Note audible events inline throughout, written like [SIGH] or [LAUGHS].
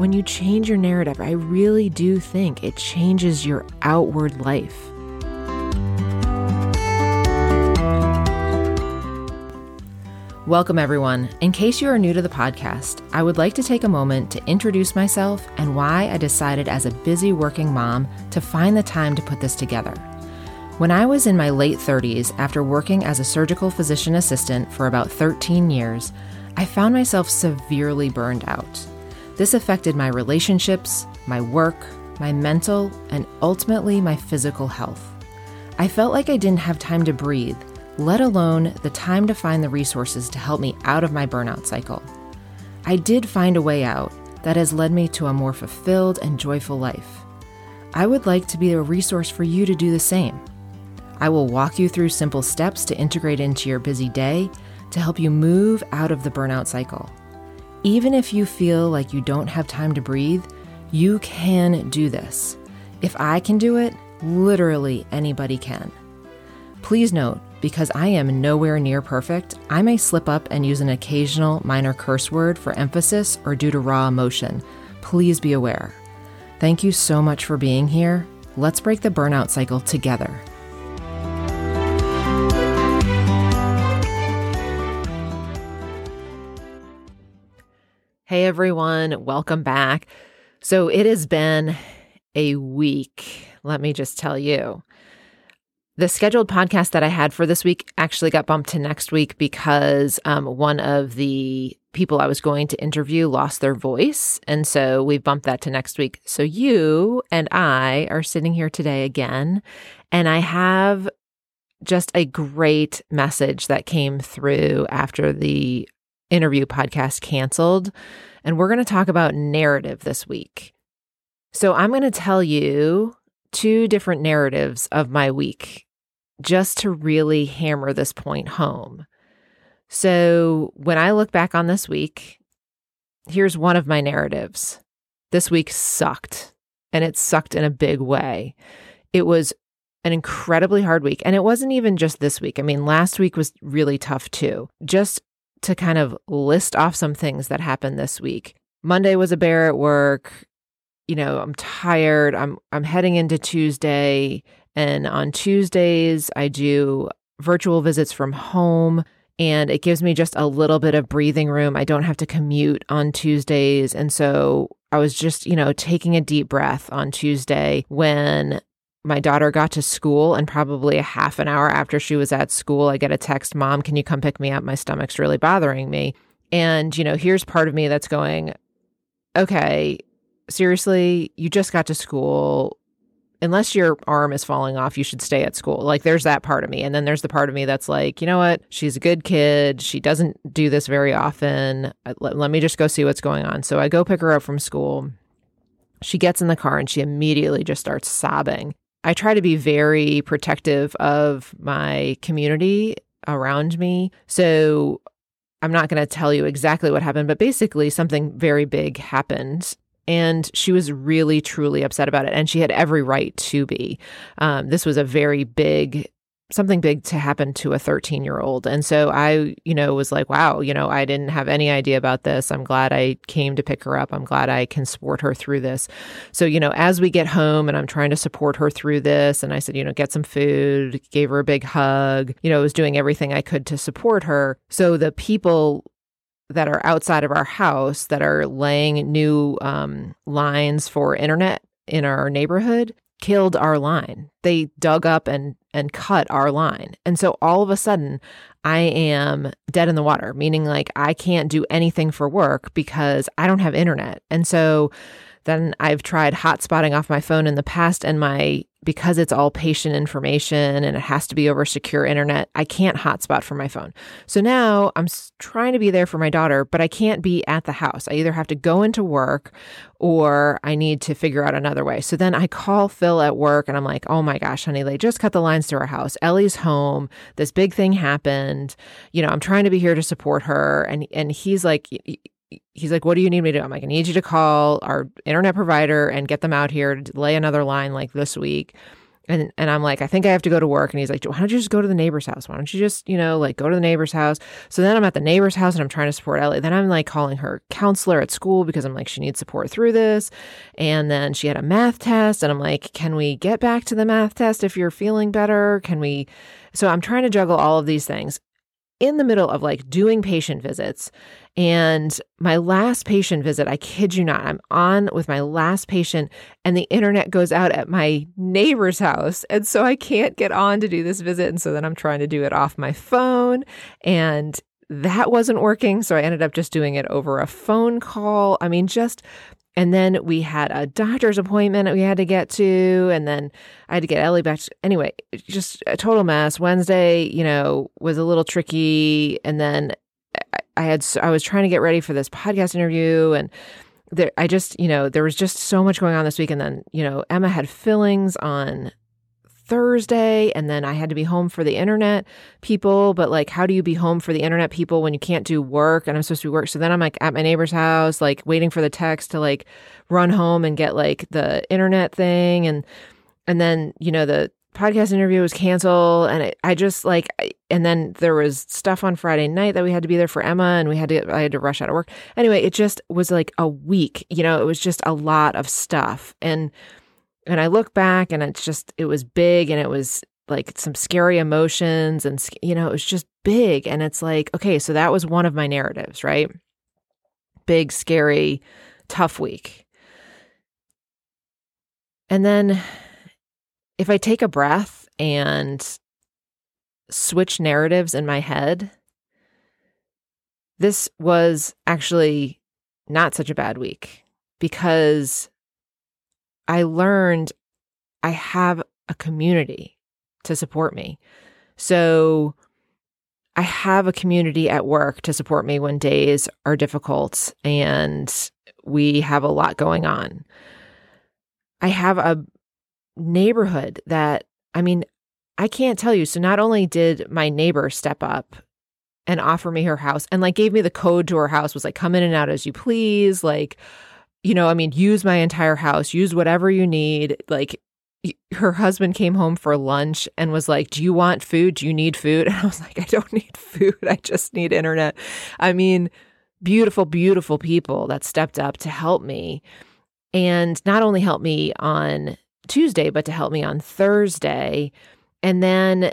when you change your narrative, I really do think it changes your outward life. Welcome, everyone. In case you are new to the podcast, I would like to take a moment to introduce myself and why I decided as a busy working mom to find the time to put this together. When I was in my late 30s, after working as a surgical physician assistant for about 13 years, I found myself severely burned out. This affected my relationships, my work, my mental, and ultimately my physical health. I felt like I didn't have time to breathe, let alone the time to find the resources to help me out of my burnout cycle. I did find a way out that has led me to a more fulfilled and joyful life. I would like to be a resource for you to do the same. I will walk you through simple steps to integrate into your busy day to help you move out of the burnout cycle. Even if you feel like you don't have time to breathe, you can do this. If I can do it, literally anybody can. Please note, because I am nowhere near perfect, I may slip up and use an occasional minor curse word for emphasis or due to raw emotion. Please be aware. Thank you so much for being here. Let's break the burnout cycle together. Hey everyone, welcome back. So it has been a week, let me just tell you. The scheduled podcast that I had for this week actually got bumped to next week because um, one of the people I was going to interview lost their voice. And so we bumped that to next week. So you and I are sitting here today again. And I have just a great message that came through after the interview podcast canceled. And we're going to talk about narrative this week. So I'm going to tell you two different narratives of my week just to really hammer this point home. So when I look back on this week, here's one of my narratives. This week sucked, and it sucked in a big way. It was an incredibly hard week. And it wasn't even just this week. I mean, last week was really tough too. Just to kind of list off some things that happened this week. Monday was a bear at work. You know, I'm tired. I'm I'm heading into Tuesday and on Tuesdays I do virtual visits from home and it gives me just a little bit of breathing room. I don't have to commute on Tuesdays and so I was just, you know, taking a deep breath on Tuesday when my daughter got to school and probably a half an hour after she was at school i get a text mom can you come pick me up? My stomach's really bothering me. And you know here's part of me that's going okay seriously you just got to school. Unless your arm is falling off you should stay at school. Like there's that part of me. And then there's the part of me that's like you know what? She's a good kid. She doesn't do this very often. Uh, let, let me just go see what's going on. So i go pick her up from school. She gets in the car and she immediately just starts sobbing I try to be very protective of my community around me. So I'm not going to tell you exactly what happened, but basically something very big happened. And she was really, truly upset about it. And she had every right to be. Um, this was a very big something big to happen to a 13 year old. And so I, you know, was like, wow, you know, I didn't have any idea about this. I'm glad I came to pick her up. I'm glad I can support her through this. So, you know, as we get home and I'm trying to support her through this, and I said, you know, get some food, gave her a big hug, you know, I was doing everything I could to support her. So the people that are outside of our house that are laying new um, lines for internet in our neighborhood killed our line. They dug up and and cut our line. And so all of a sudden, I am dead in the water, meaning like I can't do anything for work because I don't have internet. And so then I've tried hotspotting off my phone in the past, and my because it's all patient information and it has to be over secure internet, I can't hotspot from my phone. So now I'm trying to be there for my daughter, but I can't be at the house. I either have to go into work or I need to figure out another way. So then I call Phil at work and I'm like, oh my gosh, honey, they just cut the lines to our house. Ellie's home. This big thing happened. You know, I'm trying to be here to support her. And and he's like, he's like, What do you need me to do? I'm like, I need you to call our internet provider and get them out here to lay another line like this week. And, and I'm like, I think I have to go to work. And he's like, why don't you just go to the neighbor's house? Why don't you just, you know, like go to the neighbor's house? So then I'm at the neighbor's house and I'm trying to support Ellie. Then I'm like calling her counselor at school because I'm like, she needs support through this. And then she had a math test. And I'm like, can we get back to the math test if you're feeling better? Can we? So I'm trying to juggle all of these things in the middle of like doing patient visits. And my last patient visit, I kid you not, I'm on with my last patient and the internet goes out at my neighbor's house. And so I can't get on to do this visit. And so then I'm trying to do it off my phone. And that wasn't working. So I ended up just doing it over a phone call. I mean, just and then we had a doctor's appointment that we had to get to. And then I had to get Ellie back. To, anyway, just a total mess. Wednesday, you know, was a little tricky. And then I had, I was trying to get ready for this podcast interview and there, I just, you know, there was just so much going on this week. And then, you know, Emma had fillings on Thursday and then I had to be home for the internet people. But like, how do you be home for the internet people when you can't do work and I'm supposed to be work? So then I'm like at my neighbor's house, like waiting for the text to like run home and get like the internet thing. And, and then, you know, the podcast interview was canceled and I, I just like, and then there was stuff on Friday night that we had to be there for Emma and we had to, I had to rush out of work. Anyway, it just was like a week, you know, it was just a lot of stuff. And, and I look back and it's just, it was big and it was like some scary emotions and, you know, it was just big. And it's like, okay, so that was one of my narratives, right? Big, scary, tough week. And then if I take a breath and switch narratives in my head, this was actually not such a bad week because I learned I have a community to support me. So I have a community at work to support me when days are difficult and we have a lot going on. I have a neighborhood that, I mean, I can't tell you. So not only did my neighbor step up and offer me her house and like gave me the code to her house, was like, come in and out as you please, like, you know, I mean, use my entire house, use whatever you need. Like, her husband came home for lunch and was like, Do you want food? Do you need food? [LAUGHS] And I was like, I don't need food. I just need internet. I mean, beautiful, beautiful people that stepped up to help me. And not only help me on Tuesday, but to help me on Thursday. And then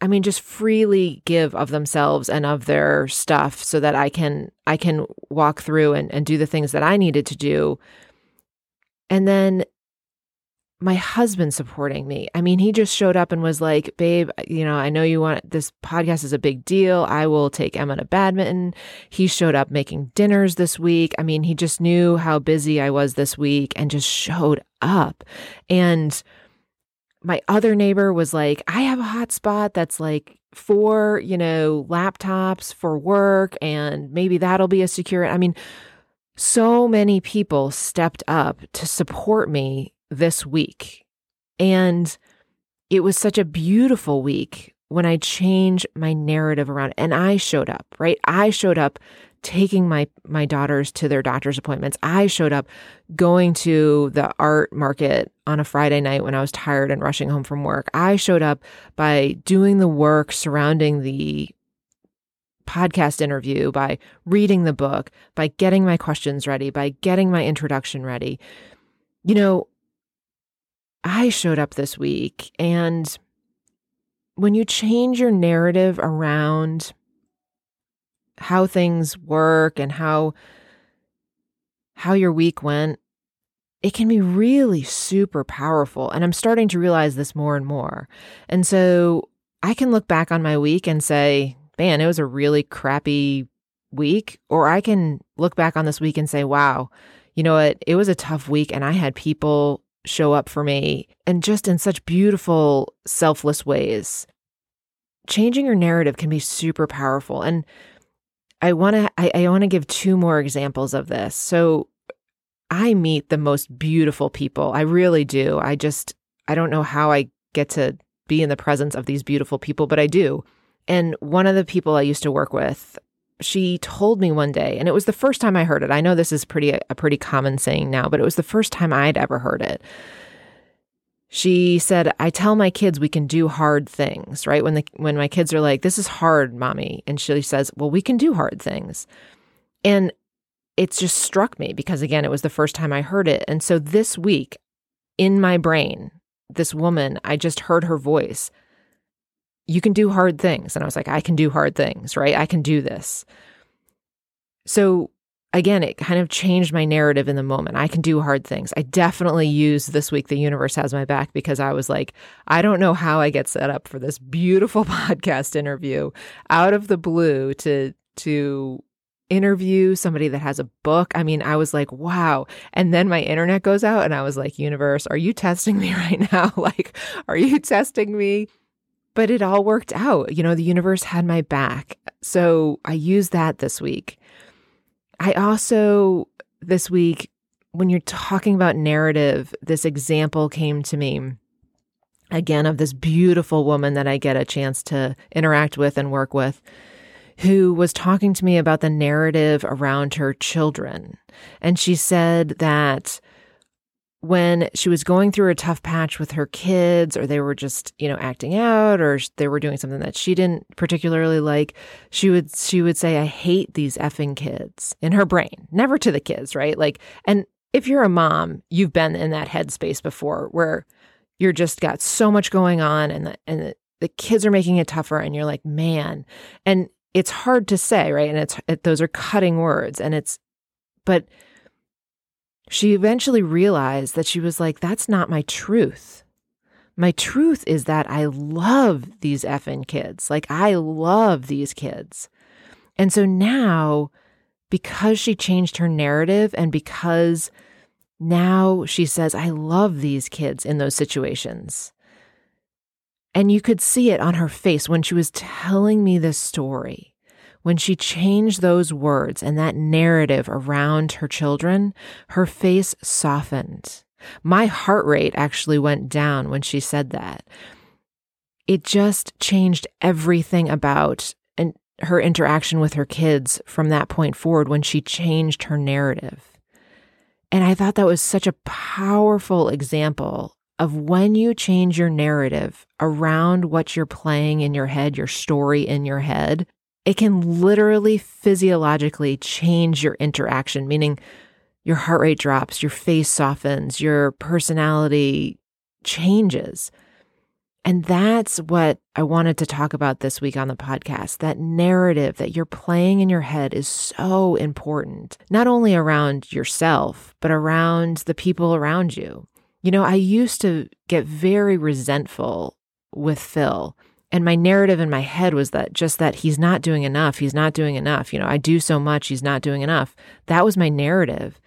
I mean, just freely give of themselves and of their stuff so that I can I can walk through and, and do the things that I needed to do. And then my husband supporting me. I mean, he just showed up and was like, babe, you know, I know you want this podcast is a big deal. I will take Emma to badminton. He showed up making dinners this week. I mean, he just knew how busy I was this week and just showed up. And my other neighbor was like, I have a hotspot that's like for, you know, laptops for work, and maybe that'll be a secure. I mean, so many people stepped up to support me this week. And it was such a beautiful week when I changed my narrative around and I showed up, right? I showed up taking my my daughters to their doctor's appointments. I showed up going to the art market on a Friday night when I was tired and rushing home from work. I showed up by doing the work surrounding the podcast interview, by reading the book, by getting my questions ready, by getting my introduction ready. You know, I showed up this week and when you change your narrative around how things work and how how your week went it can be really super powerful. And i'm starting to realize this more and more. And so i can look back on my week and say man it was a really crappy week. Or i can look back on this week and say wow you know what? It was a tough week and i had people show up for me and just in such beautiful selfless ways. Changing your narrative can be super powerful. And I want to I, I want to give two more examples of this. So I meet the most beautiful people. I really do. I just I don't know how I get to be in the presence of these beautiful people, but I do. And one of the people I used to work with, she told me one day, and it was the first time I heard it. I know this is pretty a pretty common saying now, but it was the first time I'd ever heard it. She said, I tell my kids we can do hard things, right? When the when my kids are like, This is hard, mommy. And she says, Well, we can do hard things. And it's just struck me because again, it was the first time I heard it. And so this week in my brain, this woman, I just heard her voice. You can do hard things. And I was like, I can do hard things, right? I can do this. So again, it kind of changed my narrative in the moment. I can do hard things. I definitely used this week The Universe Has My Back because I was like, I don't know how I get set up for this beautiful [LAUGHS] podcast interview out of the blue to to interview somebody that has a book. I mean, I was like, wow. And then my internet goes out and I was like, universe, are you testing [LAUGHS] me right now? [LAUGHS] like, are you testing me? But it all worked out. You know, the universe had my back. So I used that this week. I also, this week, when you're talking about narrative, this example came to me again of this beautiful woman that I get a chance to interact with and work with who was talking to me about the narrative around her children. And she said that when she was going through a tough patch with her kids or they were just you know acting out or they were doing something that she didn't particularly like she would she would say i hate these effing kids in her brain never to the kids right? Like and if you're a mom you've been in that headspace before where you're just got so much going on and the, and the, the kids are making it tougher and you're like man and it's hard to say right? And it's it, those are cutting words and it's but she eventually realized that she was like, that's not my truth. My truth is that I love these effing kids. Like, I love these kids. And so now, because she changed her narrative and because now she says, I love these kids in those situations. And you could see it on her face when she was telling me this story when she changed those words and that narrative around her children, her face softened. My heart rate actually went down when she said that. It just changed everything about and her interaction with her kids from that point forward when she changed her narrative. And I thought that was such a powerful example of when you change your narrative around what you're playing in your head, your story in your head, it can literally physiologically change your interaction, meaning your heart rate drops, your face softens, your personality changes. And that's what I wanted to talk about this week on the podcast. That narrative that you're playing in your head is so important, not only around yourself, but around the people around you. You know, I used to get very resentful with Phil and my narrative in my head was that just that he's not doing enough. He's not doing enough. You know, I do so much. He's not doing enough. That was my narrative.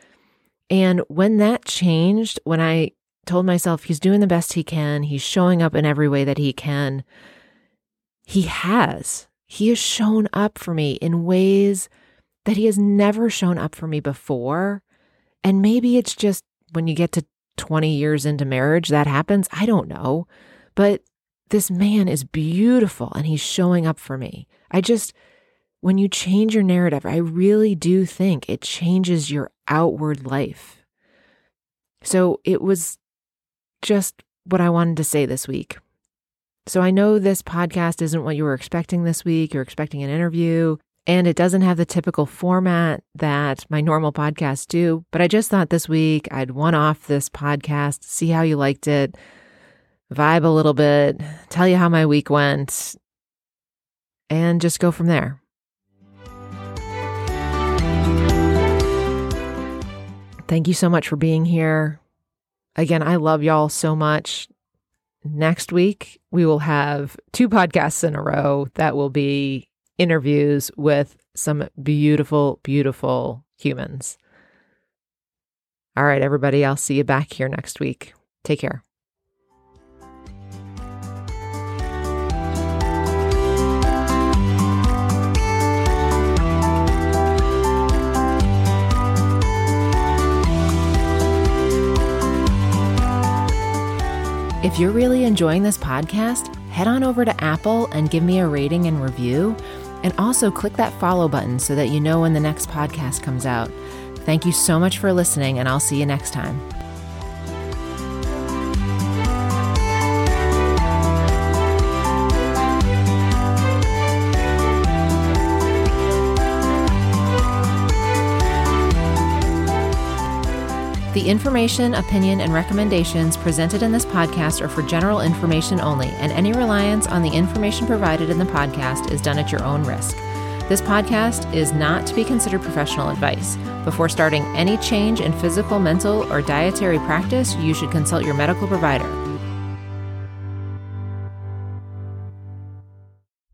And when that changed, when I told myself he's doing the best he can, he's showing up in every way that he can, he has. He has shown up for me in ways that he has never shown up for me before. And maybe it's just when you get to 20 years into marriage that happens. I don't know. But this man is beautiful and he's showing up for me. I just, when you change your narrative, I really do think it changes your outward life. So it was just what I wanted to say this week. So I know this podcast isn't what you were expecting this week. You're expecting an interview, and it doesn't have the typical format that my normal podcasts do. But I just thought this week I'd one off this podcast, see how you liked it vibe a little bit, tell you how my week went, and just go from there. Thank you so much for being here. Again, I love y'all so much. Next week, we will have two podcasts in a row that will be interviews with some beautiful, beautiful humans. All right, everybody, I'll see you back here next week. Take care. If you're really enjoying this podcast, head on over to Apple and give me a rating and review. And also click that follow button so that you know when the next podcast comes out. Thank you so much for listening, and I'll see you next time. The information, opinion, and recommendations presented in this podcast are for general information only, and any reliance on the information provided in the podcast is done at your own risk. This podcast is not to be considered professional advice. Before starting any change in physical, mental, or dietary practice, you should consult your medical provider.